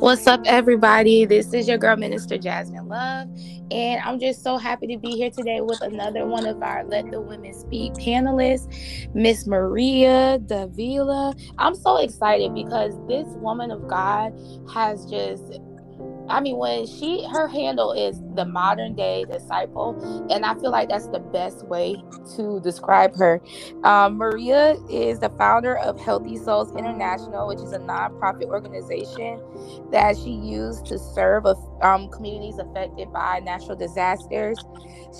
What's up, everybody? This is your girl, Minister Jasmine Love, and I'm just so happy to be here today with another one of our Let the Women Speak panelists, Miss Maria Davila. I'm so excited because this woman of God has just I mean, when she her handle is the modern day disciple, and I feel like that's the best way to describe her. Um, Maria is the founder of Healthy Souls International, which is a nonprofit organization that she used to serve um, communities affected by natural disasters.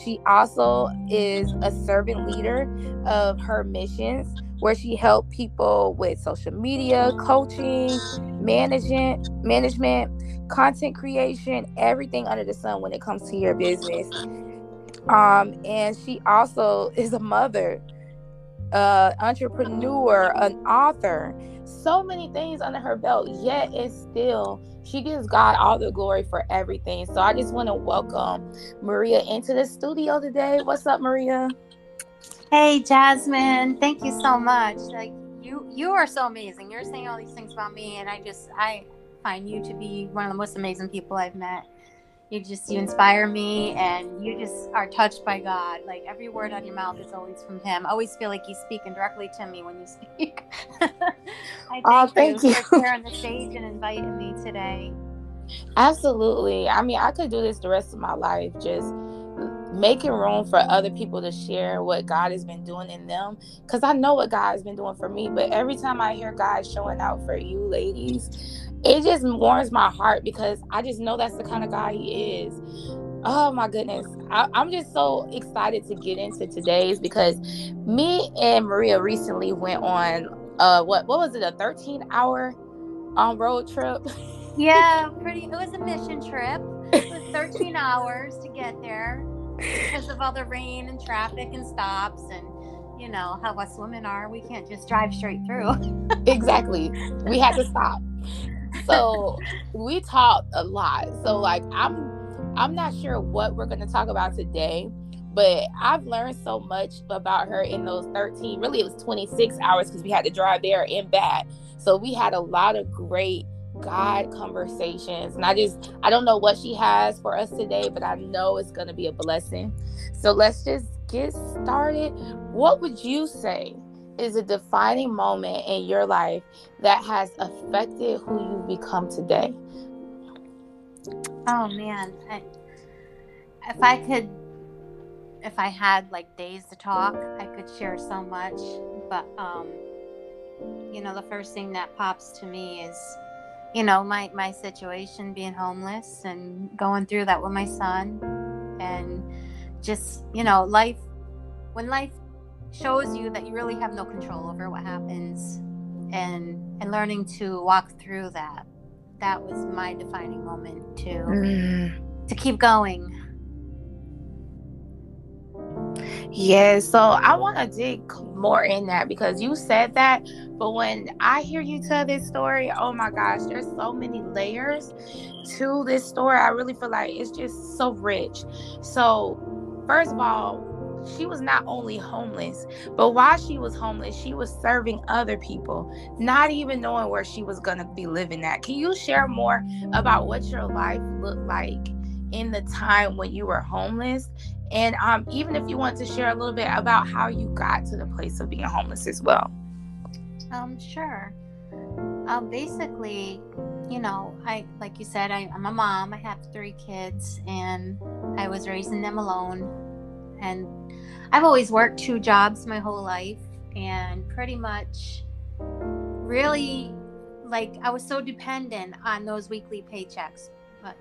She also is a servant leader of her missions where she helped people with social media, coaching, management, management, content creation, everything under the sun when it comes to your business. Um, and she also is a mother, uh, entrepreneur, an author, so many things under her belt. Yet it's still she gives God all the glory for everything. So I just want to welcome Maria into the studio today. What's up, Maria? Hey, Jasmine. Thank you so much. Like you, you are so amazing. You're saying all these things about me, and I just, I find you to be one of the most amazing people I've met. You just you inspire me and you just are touched by God. Like every word out of your mouth is always from him. I always feel like he's speaking directly to me when you speak. I thank, oh, thank you, you for sharing the stage and inviting me today. Absolutely. I mean, I could do this the rest of my life just making room for other people to share what God has been doing in them. Because I know what God has been doing for me. But every time I hear God showing out for you ladies, it just warms my heart because I just know that's the kind of guy he is. Oh my goodness. I, am just so excited to get into today's because me and Maria recently went on uh what what was it, a 13 hour um road trip? Yeah, pretty it was a mission trip. It was 13 hours to get there because of all the rain and traffic and stops and you know how us women are. We can't just drive straight through. exactly. We had to stop so we talked a lot. So like I'm I'm not sure what we're going to talk about today, but I've learned so much about her in those 13, really it was 26 hours because we had to drive there and back. So we had a lot of great God conversations. And I just I don't know what she has for us today, but I know it's going to be a blessing. So let's just get started. What would you say is a defining moment in your life that has affected who you've become today? Oh man, I, if I could, if I had like days to talk, I could share so much. But um, you know, the first thing that pops to me is, you know, my my situation being homeless and going through that with my son, and just you know, life when life shows you that you really have no control over what happens and and learning to walk through that that was my defining moment to mm. to keep going yeah so i want to dig more in that because you said that but when i hear you tell this story oh my gosh there's so many layers to this story i really feel like it's just so rich so first of all she was not only homeless, but while she was homeless, she was serving other people, not even knowing where she was going to be living at. Can you share more about what your life looked like in the time when you were homeless? And um, even if you want to share a little bit about how you got to the place of being homeless as well. Um, sure. Um, basically, you know, I like you said, I, I'm a mom. I have three kids, and I was raising them alone and I've always worked two jobs my whole life and pretty much really like I was so dependent on those weekly paychecks.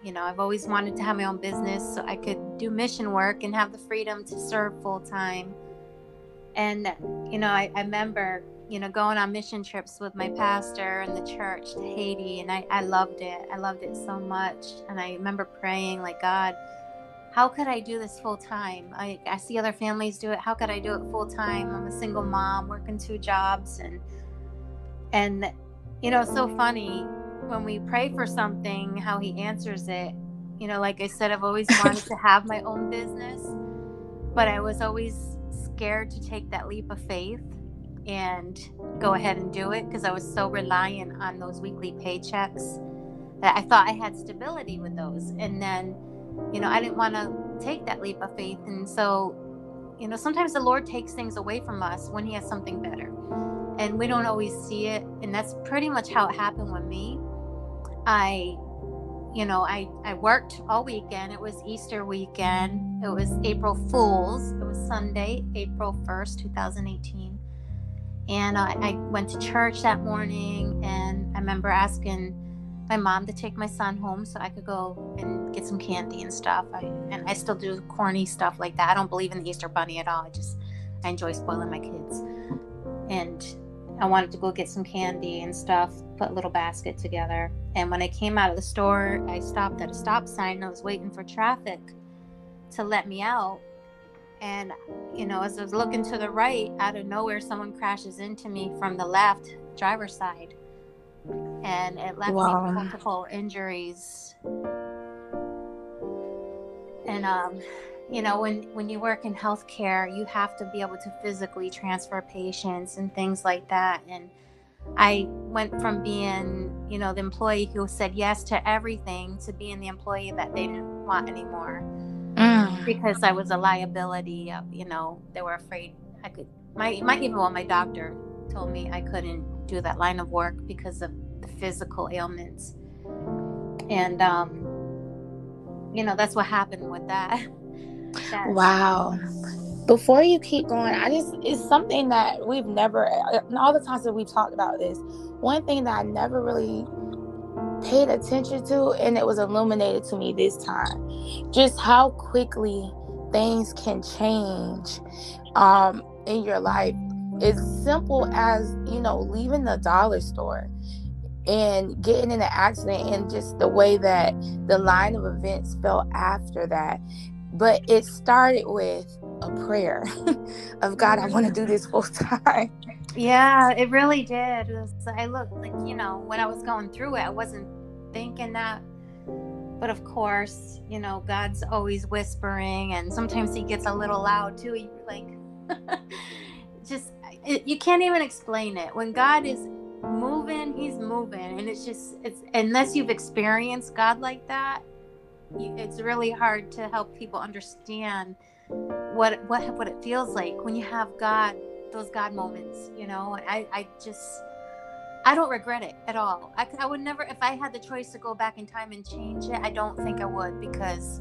You know, I've always wanted to have my own business so I could do mission work and have the freedom to serve full time. And you know, I, I remember you know going on mission trips with my pastor and the church to Haiti, and I, I loved it. I loved it so much, and I remember praying like God how could I do this full time? I, I see other families do it. How could I do it full time? I'm a single mom working two jobs and and you know, so funny when we pray for something, how he answers it. You know, like I said, I've always wanted to have my own business, but I was always scared to take that leap of faith and go ahead and do it because I was so reliant on those weekly paychecks that I thought I had stability with those. And then, you know, I didn't want to take that leap of faith. And so, you know, sometimes the Lord takes things away from us when He has something better. And we don't always see it. And that's pretty much how it happened with me. I, you know, I, I worked all weekend. It was Easter weekend. It was April Fool's. It was Sunday, April 1st, 2018. And I, I went to church that morning and I remember asking my mom to take my son home so I could go and get some candy and stuff. I, and I still do corny stuff like that. I don't believe in the Easter Bunny at all. I just I enjoy spoiling my kids. And I wanted to go get some candy and stuff, put a little basket together. And when I came out of the store, I stopped at a stop sign. and I was waiting for traffic to let me out. And, you know, as I was looking to the right, out of nowhere, someone crashes into me from the left driver's side and it left wow. me multiple injuries. And um, you know, when when you work in healthcare, you have to be able to physically transfer patients and things like that. And I went from being, you know, the employee who said yes to everything to being the employee that they didn't want anymore mm. because I was a liability. Of, you know, they were afraid I could. My, my even well, my doctor told me I couldn't do that line of work because of the physical ailments. And, um, you know, that's what happened with that. that wow. Before you keep going, I just, it's something that we've never, all the times that we've talked about this, one thing that I never really paid attention to, and it was illuminated to me this time, just how quickly things can change um, in your life. It's simple as you know leaving the dollar store and getting in an accident and just the way that the line of events fell after that. But it started with a prayer of god i want to do this mm. full time. Yeah it really did. It was, i looked like you know when i was going through it i wasn't thinking that. But of course you know god's always whispering and sometimes he gets a little loud too he like just it, you can't even explain it. When God is moving, He's moving, and it's just it's unless you've experienced God like that, you, it's really hard to help people understand what what what it feels like when you have God those God moments. You know, I I just I don't regret it at all. I, I would never, if I had the choice to go back in time and change it, I don't think I would because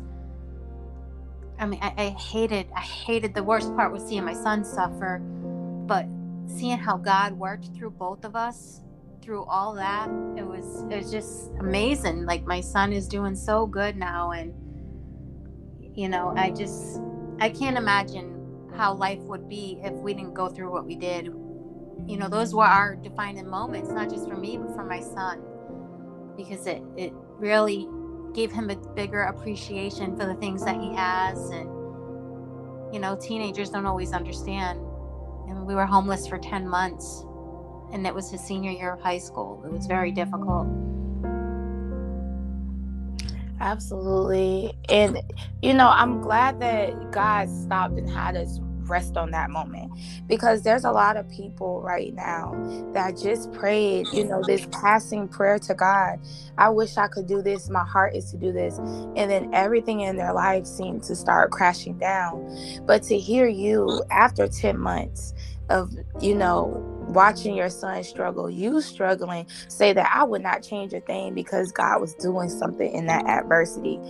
I mean, I, I, hated, I hated the worst part was seeing my son suffer, but seeing how God worked through both of us through all that, it was it was just amazing. Like my son is doing so good now and you know, I just I can't imagine how life would be if we didn't go through what we did. You know, those were our defining moments, not just for me, but for my son. Because it, it really gave him a bigger appreciation for the things that he has and you know, teenagers don't always understand and we were homeless for 10 months and it was his senior year of high school it was very difficult absolutely and you know i'm glad that god stopped and had us rest on that moment because there's a lot of people right now that just prayed, you know, this passing prayer to God. I wish I could do this. My heart is to do this. And then everything in their life seemed to start crashing down. But to hear you after 10 months of, you know, watching your son struggle, you struggling, say that I would not change a thing because God was doing something in that adversity.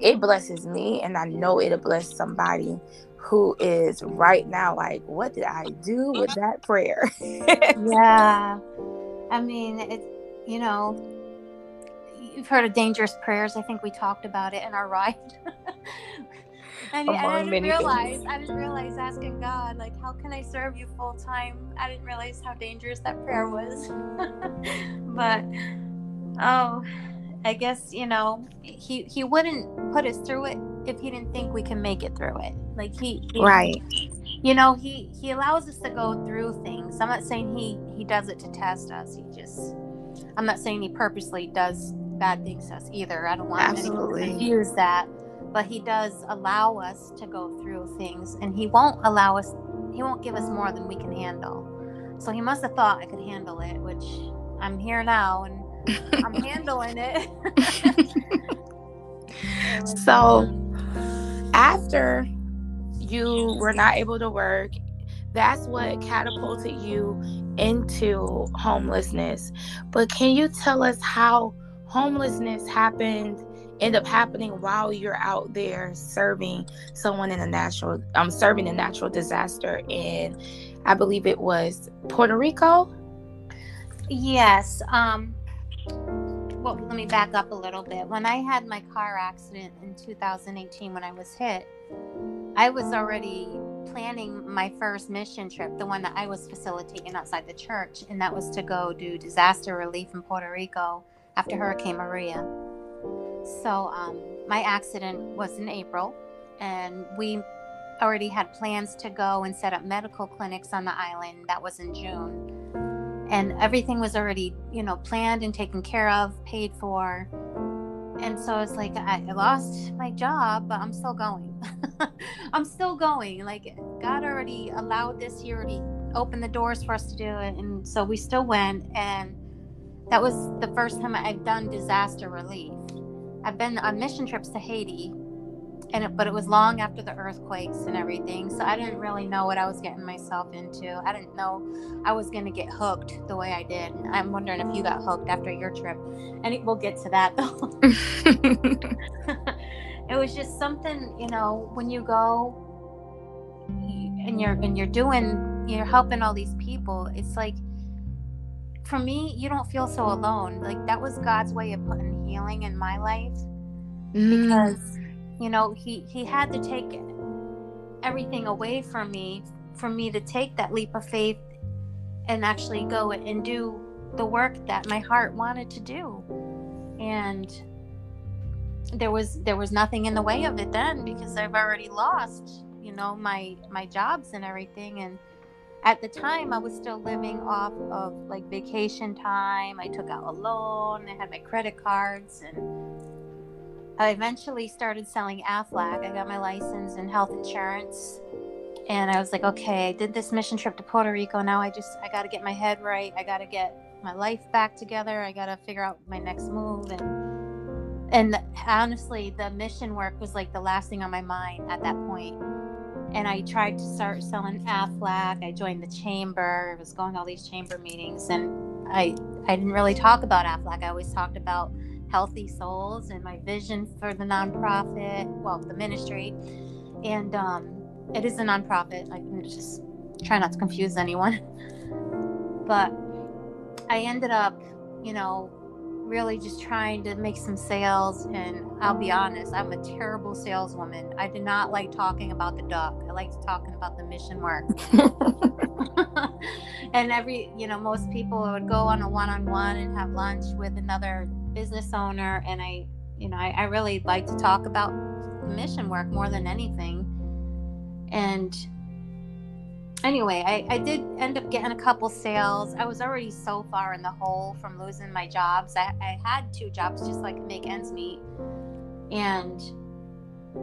It blesses me, and I know it'll bless somebody who is right now like, what did I do with that prayer? yeah. I mean, it's, you know, you've heard of dangerous prayers. I think we talked about it in our ride. and, and I didn't realize, things. I didn't realize asking God, like, how can I serve you full time? I didn't realize how dangerous that prayer was. but, oh, I guess, you know, he, he wouldn't put us through it if he didn't think we can make it through it. Like he, he right. You know, he he allows us to go through things. I'm not saying he he does it to test us. He just I'm not saying he purposely does bad things to us either. I don't want Absolutely. anyone to confuse that. But he does allow us to go through things and he won't allow us he won't give us more than we can handle. So he must have thought I could handle it, which I'm here now and I'm handling it. so after you were not able to work, that's what catapulted you into homelessness. But can you tell us how homelessness happened end up happening while you're out there serving someone in a natural um, serving a natural disaster in I believe it was Puerto Rico? Yes. Um well, let me back up a little bit. When I had my car accident in 2018 when I was hit, I was already planning my first mission trip, the one that I was facilitating outside the church, and that was to go do disaster relief in Puerto Rico after Hurricane Maria. So, um, my accident was in April, and we already had plans to go and set up medical clinics on the island. That was in June. And everything was already, you know, planned and taken care of, paid for. And so it's like I lost my job, but I'm still going. I'm still going. Like God already allowed this. He already opened the doors for us to do it. And so we still went. And that was the first time I've done disaster relief. I've been on mission trips to Haiti and it, but it was long after the earthquakes and everything so i didn't really know what i was getting myself into. I didn't know i was going to get hooked the way i did i'm wondering if you got hooked after your trip. And we'll get to that though. It was just something you know when you go and you're and you're doing you're helping all these people it's like for me you don't feel so alone. Like that was god's way of putting healing in my life mm. because you know he he had to take everything away from me for me to take that leap of faith and actually go and do the work that my heart wanted to do and there was there was nothing in the way of it then because i've already lost you know my my jobs and everything and at the time i was still living off of like vacation time i took out a loan i had my credit cards and I eventually started selling Aflac. I got my license in health insurance. And I was like, okay, I did this mission trip to Puerto Rico. Now I just, I got to get my head right. I got to get my life back together. I got to figure out my next move. And, and honestly, the mission work was like the last thing on my mind at that point. And I tried to start selling Aflac. I joined the chamber. I was going to all these chamber meetings. And I, I didn't really talk about Aflac. I always talked about healthy souls and my vision for the nonprofit, well, the ministry. And um, it is a nonprofit. I can just try not to confuse anyone. but I ended up, you know, really just trying to make some sales. And I'll be honest, I'm a terrible saleswoman. I did not like talking about the duck. I liked talking about the mission work. and every, you know, most people would go on a one on one and have lunch with another business owner and I, you know, I, I really like to talk about the mission work more than anything. And anyway, I, I did end up getting a couple sales. I was already so far in the hole from losing my jobs. I, I had two jobs just could make ends meet. And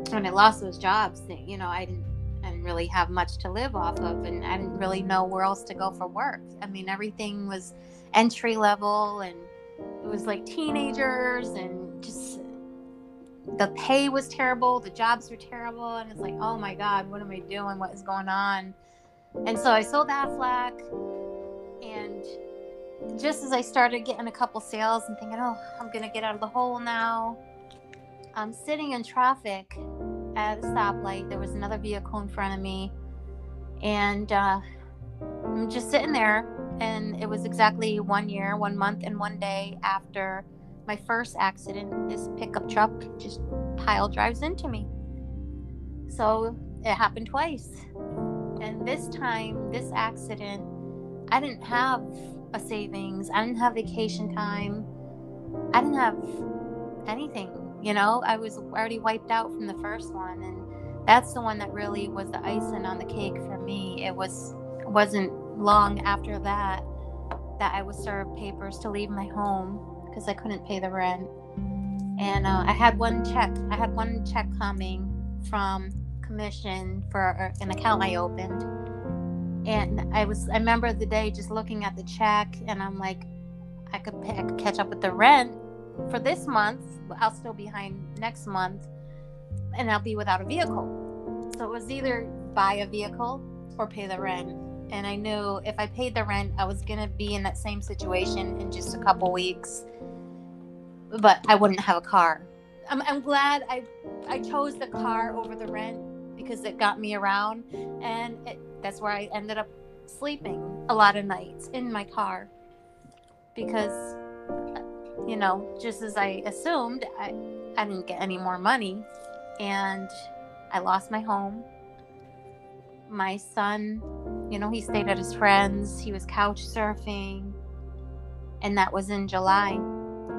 when I lost those jobs, you know, I didn't, I didn't really have much to live off of, and I didn't really know where else to go for work. I mean, everything was entry level, and it was like teenagers and just the pay was terrible the jobs were terrible and it's like oh my god what am i doing what is going on and so i sold Aflac and just as i started getting a couple sales and thinking oh i'm gonna get out of the hole now i'm sitting in traffic at a stoplight there was another vehicle in front of me and uh, i'm just sitting there and it was exactly one year, one month, and one day after my first accident. This pickup truck just pile drives into me. So it happened twice. And this time, this accident, I didn't have a savings, I didn't have vacation time, I didn't have anything. You know, I was already wiped out from the first one. And that's the one that really was the icing on the cake for me. It was wasn't long after that that I was served papers to leave my home because I couldn't pay the rent. And uh, I had one check. I had one check coming from commission for uh, an account I opened. And I was I remember the day just looking at the check and I'm like I could pay, I could catch up with the rent for this month. But I'll still be behind next month, and I'll be without a vehicle. So it was either buy a vehicle or pay the rent. And I knew if I paid the rent, I was gonna be in that same situation in just a couple weeks. But I wouldn't have a car. I'm, I'm glad I I chose the car over the rent because it got me around, and it, that's where I ended up sleeping a lot of nights in my car. Because you know just as i assumed i i didn't get any more money and i lost my home. My son you know he stayed at his friends he was couch surfing and that was in july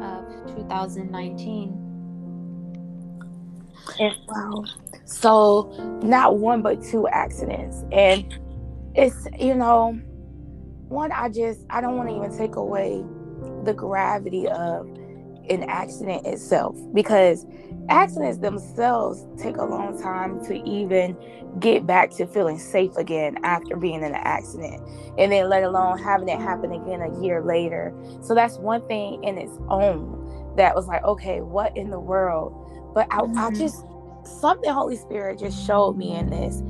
of 2019 wow so not one but two accidents. And it's you know one i just i don't want to even take away the gravity of an accident itself because accidents themselves take a long time to even get back to feeling safe again after being in an accident and then let alone having it happen again a year later. So that's one thing in its own that was like okay what in the world but I, mm-hmm. I just something holy spirit just showed me in this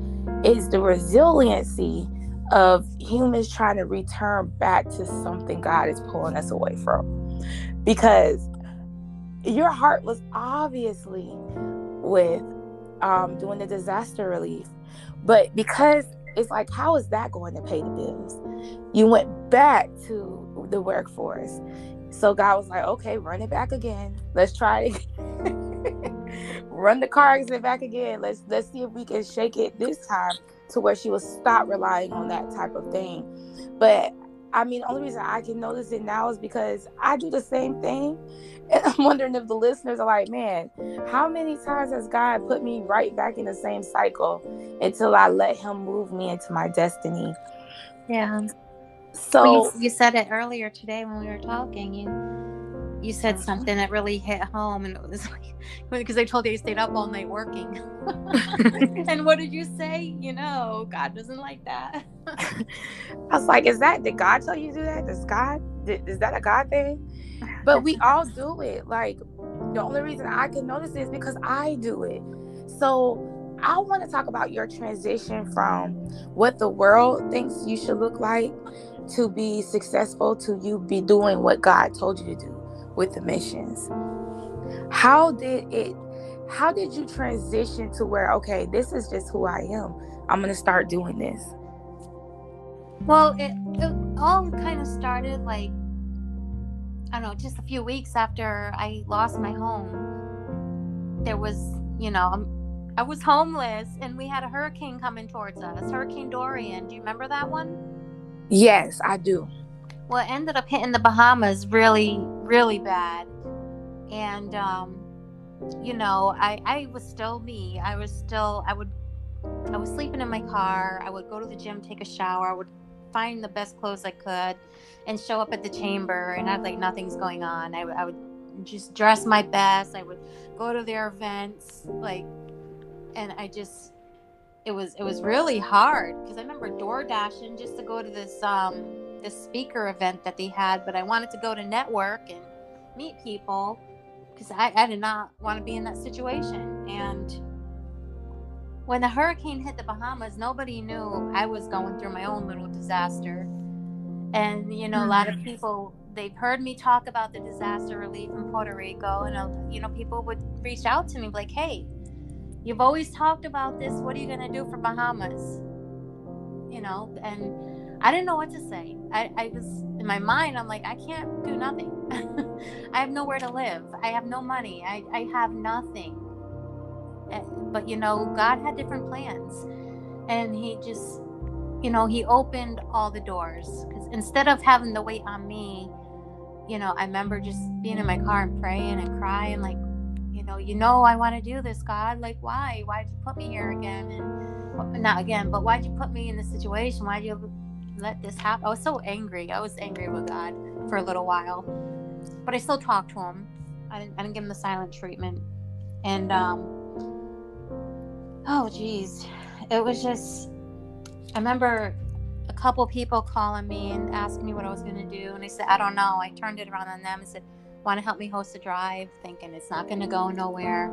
is the resiliency of humans trying to return back to something God is pulling us away from. Because your heart was obviously with um, doing the disaster relief, but because it's like, how is that going to pay the bills? You went back to the workforce. So God was like, okay, run it back again. Let's try it. run the car exit back again. Let's let's see if we can shake it this time to where she will stop relying on that type of thing. But I mean, the only reason I can notice it now is because I do the same thing. And I'm wondering if the listeners are like, man, how many times has God put me right back in the same cycle until I let Him move me into my destiny? Yeah. So well, you, you said it earlier today when we were talking. You you said mm-hmm. something that really hit home and it was like because i told you i stayed up all night working. And what did you say? You know god doesn't like that. I was like is that did god tell you to do that? Does god did, is that a god thing? But we all do it. Like the only reason i can notice is because i do it. So I want to talk about your transition from what the world thinks you should look like to be successful to you be doing what God told you to do with the missions. How did it how did you transition to where okay this is just who i am. I'm gonna start doing this. Well it, it all kind of started like i don't know just a few weeks after i lost my home. There was you know um, i was homeless and we had a hurricane coming towards us. Hurricane dorian do you remember that one? Yes i do well, it ended up hitting the Bahamas really, really bad. And, um, you know, I, I was still me. I was still, I would, I was sleeping in my car. I would go to the gym, take a shower. I would find the best clothes I could and show up at the chamber and act like nothing's going on. I, I would just dress my best. I would go to their events, like, and I just, it was, it was really hard because I remember door dashing just to go to this, um, this speaker event that they had, but I wanted to go to network and meet people because I, I did not want to be in that situation. And when the hurricane hit the Bahamas, nobody knew I was going through my own little disaster. And, you know, a lot of mm-hmm. people, they've heard me talk about the disaster relief in Puerto Rico. And, uh, you know, people would reach out to me like, hey, you've always talked about this. What are you going to do for Bahamas? You know, and I didn't know what to say. I, I was in my mind, I'm like, I can't do nothing. I have nowhere to live. I have no money. I, I have nothing. Eh, but, you know, God had different plans. And He just, you know, He opened all the doors. Because instead of having the weight on me, you know, I remember just being in my car and praying and crying, like, you know, you know, I want to do this, God. Like, why? Why'd you put me here again? And not again, but why'd you put me in this situation? Why'd you let this happen. I was so angry. I was angry with God for a little while, but I still talked to him. I didn't, I didn't give him the silent treatment. And, um, oh, geez. It was just, I remember a couple people calling me and asking me what I was going to do. And I said, I don't know. I turned it around on them and said, Want to help me host a drive? Thinking it's not going to go nowhere.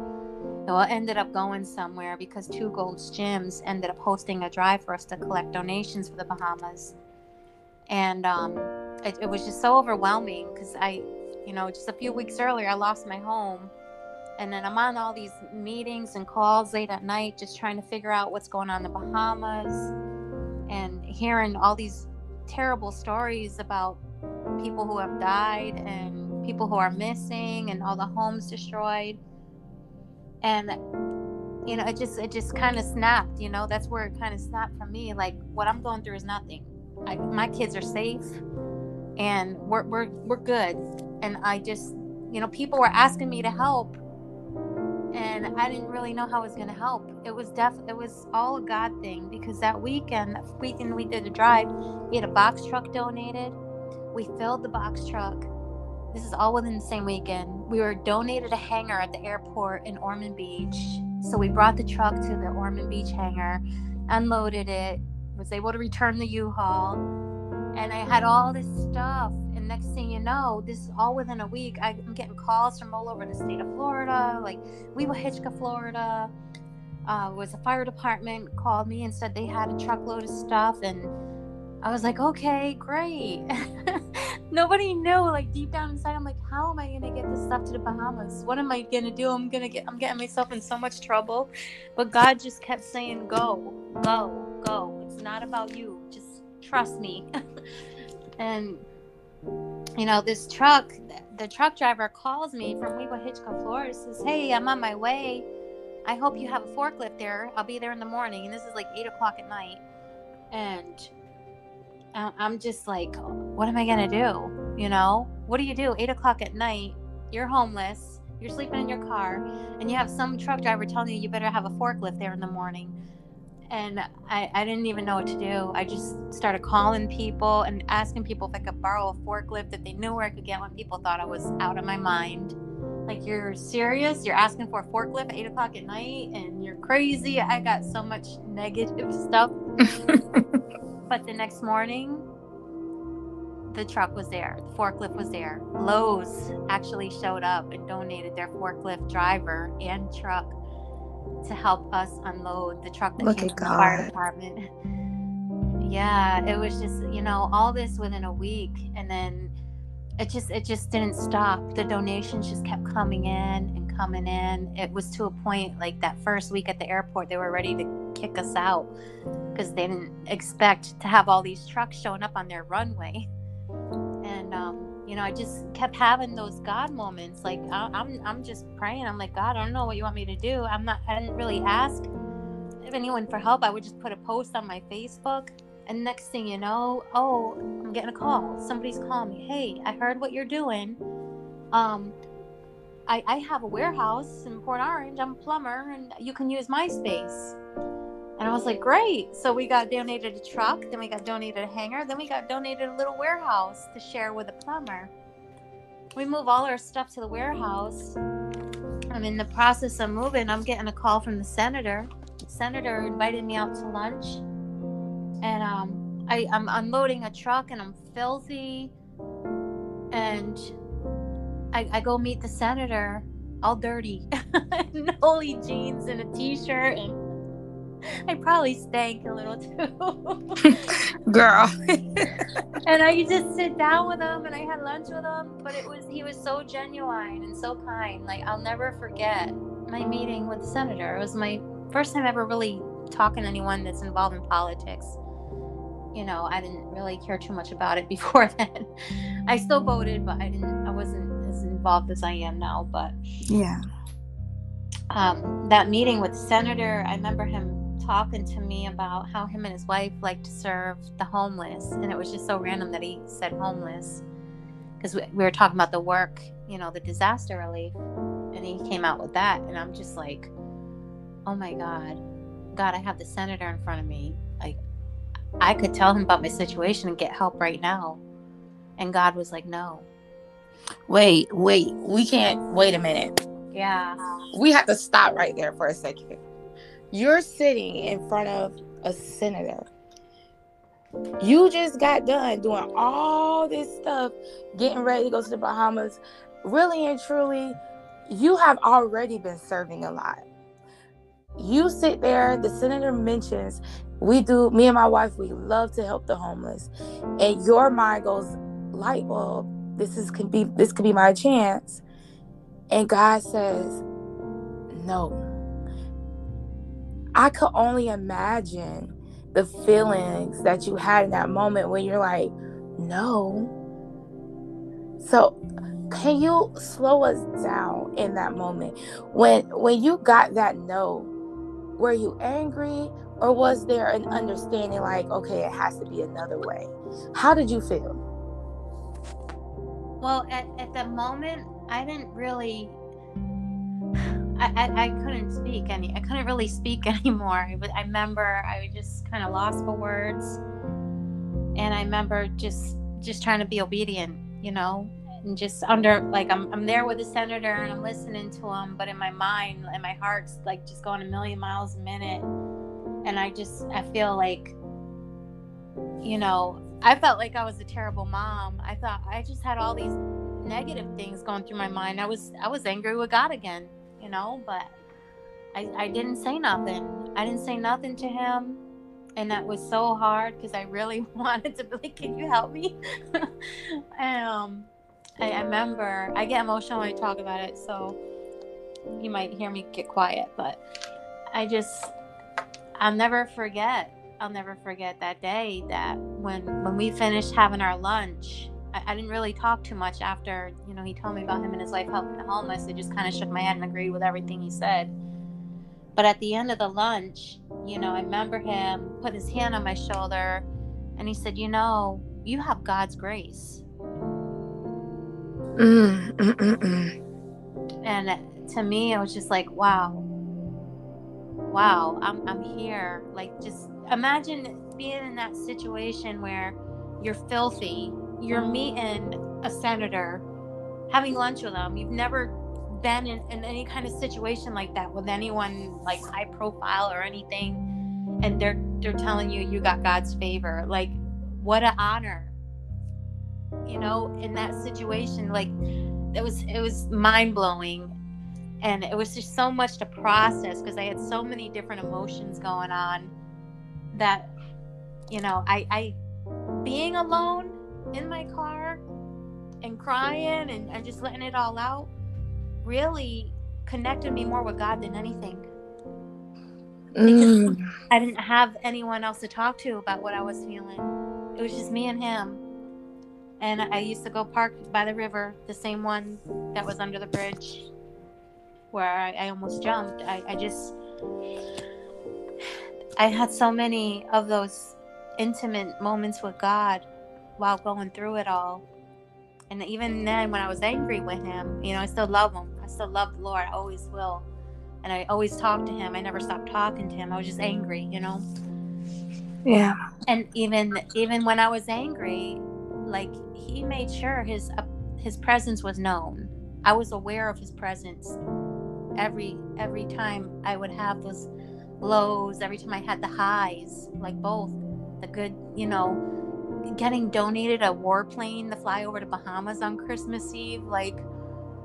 Well, I ended up going somewhere because Two Gold's Gyms ended up hosting a drive for us to collect donations for the Bahamas. And um, it, it was just so overwhelming because I, you know, just a few weeks earlier, I lost my home. And then I'm on all these meetings and calls late at night, just trying to figure out what's going on in the Bahamas and hearing all these terrible stories about people who have died and people who are missing and all the homes destroyed and you know it just it just kind of snapped you know that's where it kind of snapped for me like what i'm going through is nothing I, my kids are safe and we're, we're we're good and i just you know people were asking me to help and I didn't really know how I was going to help. It was def it was all a God thing because that weekend, weekend we did a drive, we had a box truck donated. We filled the box truck. This is all within the same weekend. We were donated a hangar at the airport in Ormond Beach. So we brought the truck to the Ormond Beach hangar, unloaded it, was able to return the U-Haul, and I had all this stuff And next thing you know, this is all within a week. I'm getting calls from all over the state of Florida, like Weewahitchka, Florida. Uh, was a fire department called me and said they had a truckload of stuff, and I was like, okay, great. Nobody knew. Like deep down inside, I'm like, how am I gonna get this stuff to the Bahamas? What am I gonna do? I'm gonna get. I'm getting myself in so much trouble. But God just kept saying, go, go, go. It's not about you. Just trust me. and you know, this truck, the truck driver calls me from Weewahitchka, Florida, says, Hey, I'm on my way. I hope you have a forklift there. I'll be there in the morning. And this is like eight o'clock at night. And I'm just like, what am I to do? You know, what do you do? Eight o'clock at night, you're homeless, you're sleeping in your car, and you have some truck driver telling you you better have a forklift there in the morning and I, I didn't even know what to do. I just started calling people and asking people if I could borrow a forklift if they knew where I could get one. People thought I was out of my mind. Like, you're serious? You're asking for a forklift at eight o'clock at night and you're crazy. I got so much negative stuff. but the next morning, the truck was there, the forklift was there. Lowe's actually showed up and donated their forklift driver and truck to help us unload the truck that Look came from God. the fire department. yeah, it was just you know all this within a week, and then it just it just didn't stop. The donations just kept coming in and coming in. It was to a point like that first week at the airport, they were ready to kick us out because they didn't expect to have all these trucks showing up on their runway. And um, you know, I just kept having those God moments. Like I, I'm, I'm just praying. I'm like, God, I don't know what you want me to do. I'm not. I didn't really ask if anyone for help. I would just put a post on my Facebook, and next thing you know, oh, I'm getting a call. Somebody's calling me. Hey, I heard what you're doing. Um, I, I have a warehouse in Port Orange. I'm a plumber, and you can use my space. And I was like, great. So we got donated a truck, then we got donated a hangar, then we got donated a little warehouse to share with a plumber. We move all our stuff to the warehouse. I'm in the process of moving. I'm getting a call from the senator. The senator invited me out to lunch. And um, I, I'm unloading a truck and I'm filthy. And I, I go meet the senator all dirty, nolly jeans and a t shirt and I probably stank a little too. Girl. and I just sit down with him and I had lunch with him, but it was he was so genuine and so kind. Like I'll never forget my meeting with the senator. It was my first time ever really talking to anyone that's involved in politics. You know, I didn't really care too much about it before then. I still voted, but I didn't I wasn't as involved as I am now, but Yeah. Um, that meeting with senator, I remember him talking to me about how him and his wife like to serve the homeless, and it was just so random that he said homeless because we, we were talking about the work, you know, the disaster relief, and he came out with that, and I'm just like, oh my god, God, I have the senator in front of me, like I could tell him about my situation and get help right now, and God was like, no. Wait, wait, we can't. Wait a minute. Yeah. We have to stop right there for a second. You're sitting in front of a senator You just got done doing all this stuff, getting ready to go to the Bahamas. Really and truly, you have already been serving a lot. You sit there, the senator mentions, we do, me and my wife, we love to help the homeless. And your mind goes, light bulb, this is can be this could be my chance. And God says, No. I could only imagine the feelings that you had in that moment when you're like, no. So can you slow us down in that moment? When when you got that no, were you angry or was there an understanding like, okay, it has to be another way? How did you feel? Well, at, at the moment, I didn't really I, I, I, couldn't speak any I couldn't really speak anymore. But I remember I just kind of lost for words, and I remember just just trying to be obedient, you know, and just under like I'm I'm there with the senator and I'm listening to him, but in my mind and my heart's like just going a million miles a minute, and I just I feel like, you know, I felt like I was a terrible mom. I thought I just had all these negative things going through my mind. I was I was angry with God again you know, but I, I didn't say nothing. I didn't say nothing to him. And that was so hard because I really wanted to be like, can you help me? um, I, I remember I get emotional when I talk about it, so you might hear me get quiet, but I just, I'll never forget. I'll never forget that day that when when we finished having our lunch I, I, didn't really talk too much after, you know, he told me about him and his life helping the homeless. I just kind of shook my head and agreed with everything he said. But at the end of the lunch, you know, I remember him put his hand on my shoulder and he said, You know, you have God's grace. Mm, mm, mm, and to me, it was just like, wow, wow, I'm, I'm here. Like, just imagine being in that situation where you're filthy you're mm-hmm. meeting a senator, having lunch with them. You've never been in, in any kind of situation like that with anyone like high profile or anything, and they're they're telling you you got God's favor. Like, what an honor, you know, in that situation. Like, it was it was mind blowing and it was just so much to process because I had so many different emotions going on that you know I I being alone in my car and crying and, and just letting it all out really connected me more with God than anything. Mm. I didn't have anyone else to talk to about what I was feeling. It was just me and him. And I used to go park by the river, the same one that was under the bridge where I, I almost jumped. I, I just, I had so many of those intimate moments with God while going through it all. And even then, when I was angry with him, you know, I still love him. I still love the Lord. I always will. And I always talk to him. I never stopped talking to him. I was just angry, you know. Yeah. And even even when I was angry, like he made sure his uh, his presence was known. I was aware of his presence every every time I would have those lows, every time I had the highs, like both the good, you know, getting donated a warplane to fly over to Bahamas on Christmas Eve, like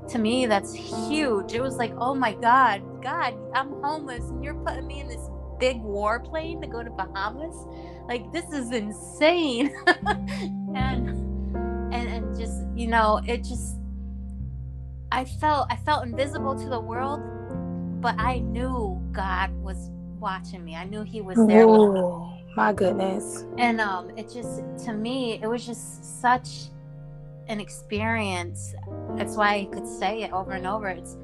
to me, that's huge. It was like, oh my God, God, I'm homeless and you're putting me in this big warplane to go to Bahamas. Like this is insane. and and and just, you know, it just I felt I felt invisible to the world, but I knew God was watching me. I knew he was there. My goodness. And um it just to me it was just such an experience. That's why I could say it over and over. It's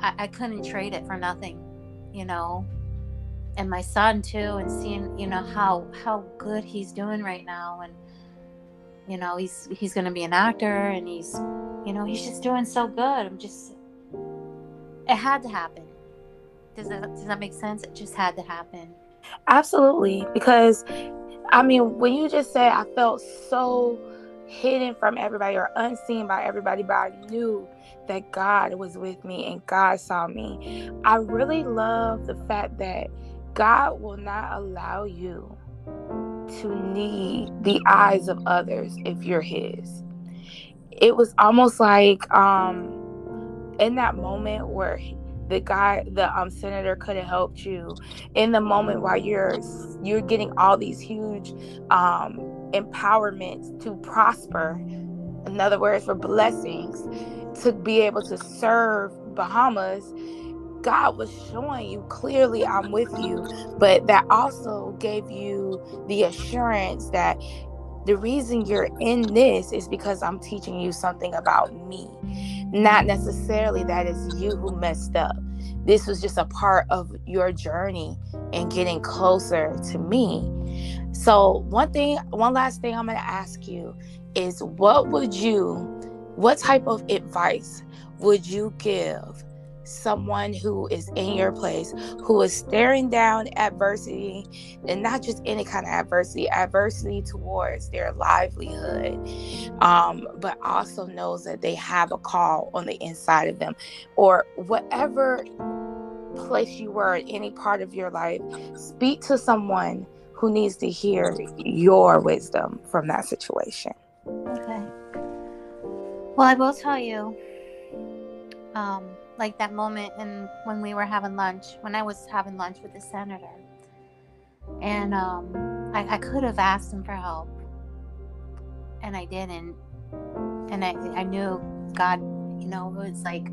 I, I couldn't trade it for nothing, you know. And my son too, and seeing, you know, how how good he's doing right now and you know, he's he's gonna be an actor and he's you know, he's just doing so good. I'm just it had to happen. Does that does that make sense? It just had to happen. Absolutely. Because, I mean, when you just said I felt so hidden from everybody or unseen by everybody, but I knew that God was with me and God saw me. I really love the fact that God will not allow you to need the eyes of others if you're his. It was almost like um in that moment where the guy the um senator could have helped you in the moment while you're you're getting all these huge um empowerments to prosper. In other words for blessings to be able to serve bahamas. God was showing you clearly i'm with you but that also gave you the assurance that the reason you're in this is because i'm teaching you something about me not necessarily that it's you who messed up. This was just a part of your journey and getting closer to me. So, one thing, one last thing I'm going to ask you is what would you, what type of advice would you give someone who is in your place, who is staring down adversity, and not just any kind of adversity, adversity towards their livelihood, um, but also knows that they have a call on the inside of them, or whatever place you were in any part of your life, speak to someone who needs to hear your wisdom from that situation. Okay. Well, I will tell you, um, like that moment and when we were having lunch when i was having lunch with the senator. And um, I, I could have asked him for help and i didn't. And I, I knew god you know it was like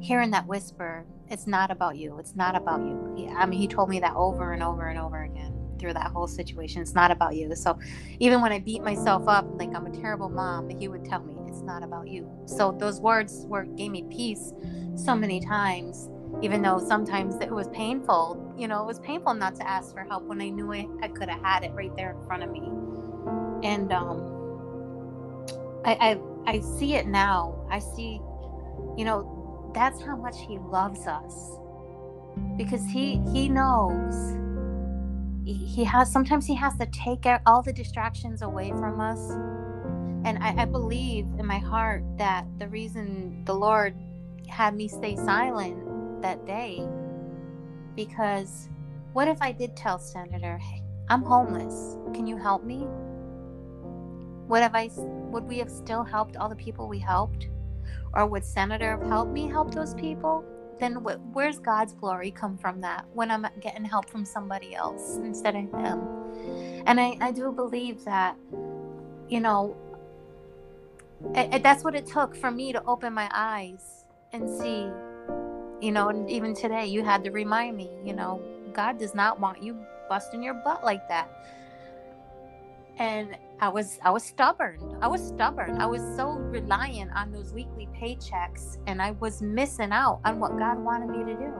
hearing that whisper it's not about you it's not about you. He, i mean he told me that over and over and over again through that whole situation it's not about you. So even when i beat myself up like i'm a terrible mom he would tell me not about you. So those words were gave me peace so many times even though sometimes it was painful. You know it was painful not to ask for help when i knew i, I could have had it right there in front of me. And um I, I i see it now. I see you know that's how much he loves us. Because he he knows. He, he has sometimes he has to take all the distractions away from us and I, I believe in my heart that the reason the lord had me stay silent that day because what if I did tell Senator, hey, I'm homeless. Can you help me? What if I would we have still helped all the people we helped? Or would Senator have helped me help those people? Then where's God's glory come from that when I'm getting help from somebody else instead of him? And I, I do believe that, you know, it, it, that's what it took for me to open my eyes and see you know and even today you had to remind me you know god does not want you busting your butt like that. And i was i was stubborn. I was stubborn. I was so reliant on those weekly paychecks and i was missing out on what god wanted me to do.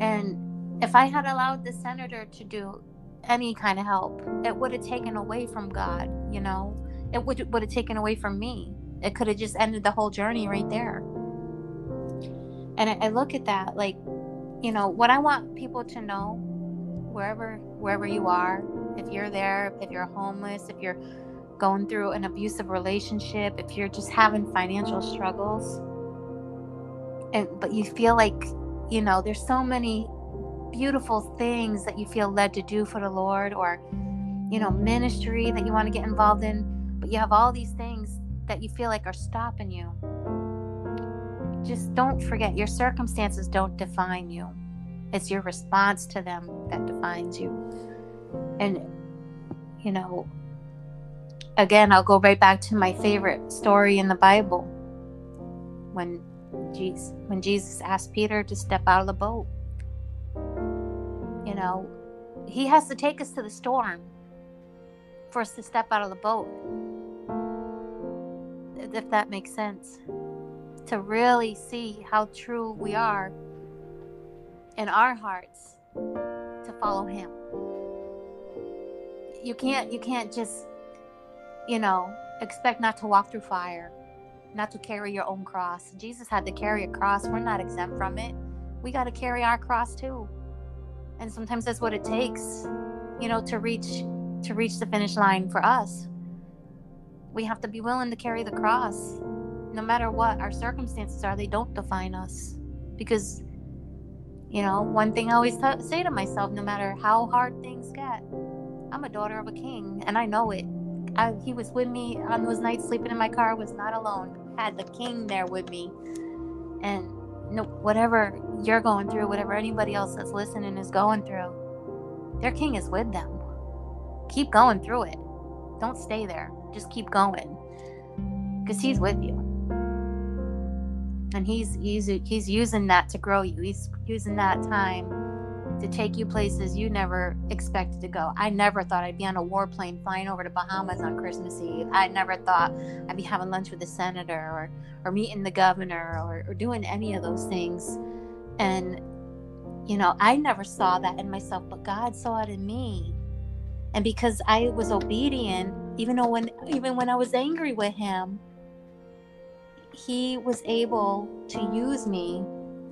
And if i had allowed the senator to do any kind of help it would have taken away from god you know it would would have taken away from me. It could have just ended the whole journey right there. And I, I look at that like you know what i want people to know wherever wherever you are if you're there if you're homeless if you're going through an abusive relationship if you're just having financial struggles and but you feel like you know there's so many beautiful things that you feel led to do for the lord or you know ministry that you want to get involved in but you have all these things that you feel like are stopping you just don't forget your circumstances don't define you. It's your response to them that defines you. And, you know, again, I'll go right back to my favorite story in the Bible when Jesus, when Jesus asked Peter to step out of the boat. You know, he has to take us to the storm for us to step out of the boat. If that makes sense to really see how true we are in our hearts to follow him. You can't you can't just you know expect not to walk through fire not to carry your own cross. Jesus had to carry a cross. We're not exempt from it. We got to carry our cross too. And sometimes that's what it takes you know to reach to reach the finish line for us we have to be willing to carry the cross no matter what our circumstances are, they don't define us. Because, you know, one thing I always t- say to myself no matter how hard things get, I'm a daughter of a king, and I know it. I, he was with me on those nights sleeping in my car. Was not alone. Had the king there with me, and no, whatever you're going through, whatever anybody else that's listening is going through, their king is with them. Keep going through it. Don't stay there. Just keep going, because he's with you. And he's he's he's using that to grow you. He's using that time to take you places you never expected to go. I never thought i'd be on a warplane flying over to bahamas on christmas eve. I never thought i'd be having lunch with the senator or or meeting the governor or, or doing any of those things. And you know i never saw that in myself but god saw it in me. And because i was obedient even though when even when i was angry with him he was able to use me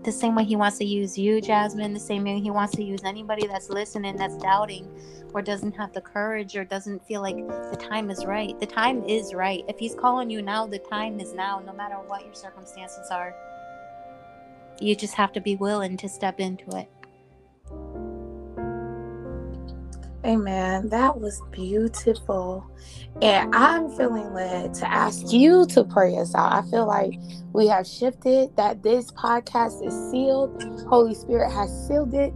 the same way he wants to use you, Jasmine, the same way he wants to use anybody that's listening, that's doubting, or doesn't have the courage, or doesn't feel like the time is right. The time is right. If he's calling you now, the time is now, no matter what your circumstances are. You just have to be willing to step into it. Amen. That was beautiful. And I'm feeling led to ask you to pray us out. I feel like we have shifted, that this podcast is sealed. Holy Spirit has sealed it.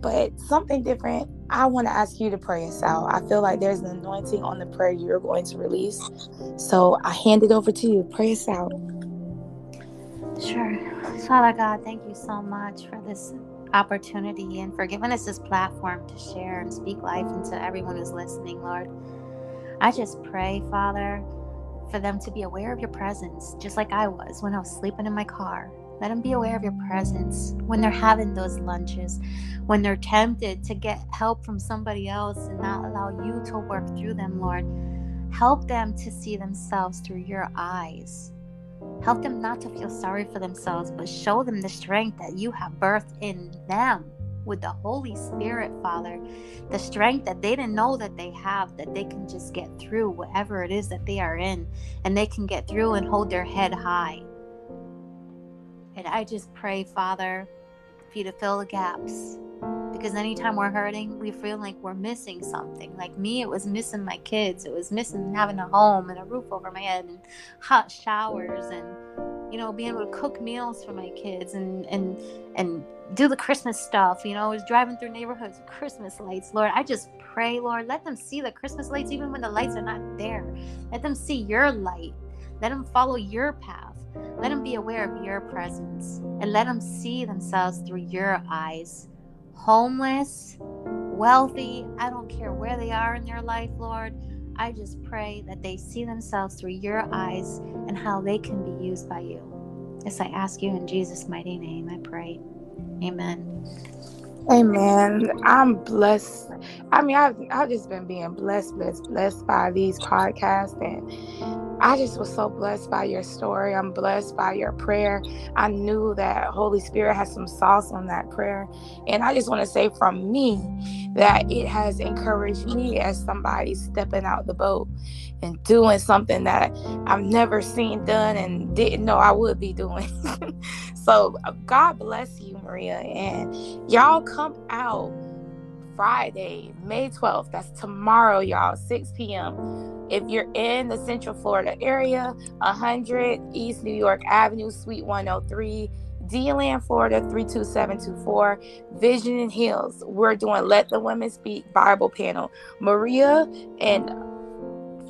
But something different, I want to ask you to pray us out. I feel like there's an anointing on the prayer you're going to release. So I hand it over to you. Pray us out. Sure. Father God, thank you so much for this opportunity and for giving us this platform to share and speak life into everyone who's listening, Lord. I just pray, Father, for them to be aware of your presence, just like I was when I was sleeping in my car. Let them be aware of your presence when they're having those lunches, when they're tempted to get help from somebody else and not allow you to work through them, Lord. Help them to see themselves through your eyes. Help them not to feel sorry for themselves, but show them the strength that you have birthed in them with the Holy Spirit, Father. The strength that they didn't know that they have, that they can just get through whatever it is that they are in, and they can get through and hold their head high. And I just pray, Father, for you to fill the gaps because anytime we're hurting, we feel like we're missing something. Like me, it was missing my kids. It was missing having a home and a roof over my head and hot showers and you know being able to cook meals for my kids and and and do the Christmas stuff. You know, I was driving through neighborhoods with Christmas lights. Lord, I just pray, Lord, let them see the Christmas lights even when the lights are not there. Let them see your light. Let them follow your path. Let them be aware of your presence and let them see themselves through your eyes homeless, wealthy, I don't care where they are in their life, Lord. I just pray that they see themselves through your eyes and how they can be used by you. As I ask you in Jesus' mighty name, I pray. Amen. Amen. I'm blessed. I mean, I've, I've just been being blessed, blessed, blessed by these podcasts. And I just was so blessed by your story. I'm blessed by your prayer. I knew that Holy Spirit has some sauce on that prayer. And I just want to say from me that it has encouraged me as somebody stepping out the boat and doing something that I've never seen done and didn't know I would be doing. so uh, God bless you, Maria. And y'all come out Friday, May 12th. That's tomorrow, y'all, 6 p.m if you're in the Central Florida area, 100 East New York Avenue, Suite 103, DeLand, Florida 32724, Vision and Hills. We're doing Let the Women Speak Bible panel. Maria and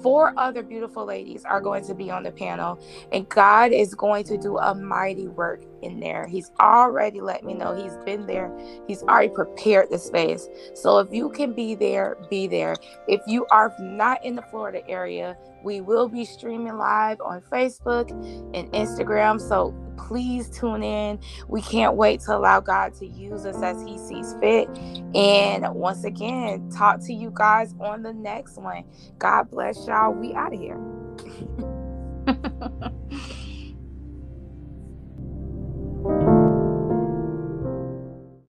four other beautiful ladies are going to be on the panel, and God is going to do a mighty work in there. He's already let me know he's been there, he's already prepared the space. So if you can be there, be there. If you are not in the Florida area, we will be streaming live on Facebook and Instagram. So please tune in. We can't wait to allow God to use us as He sees fit. And once again, talk to you guys on the next one. God bless y'all. We out of here.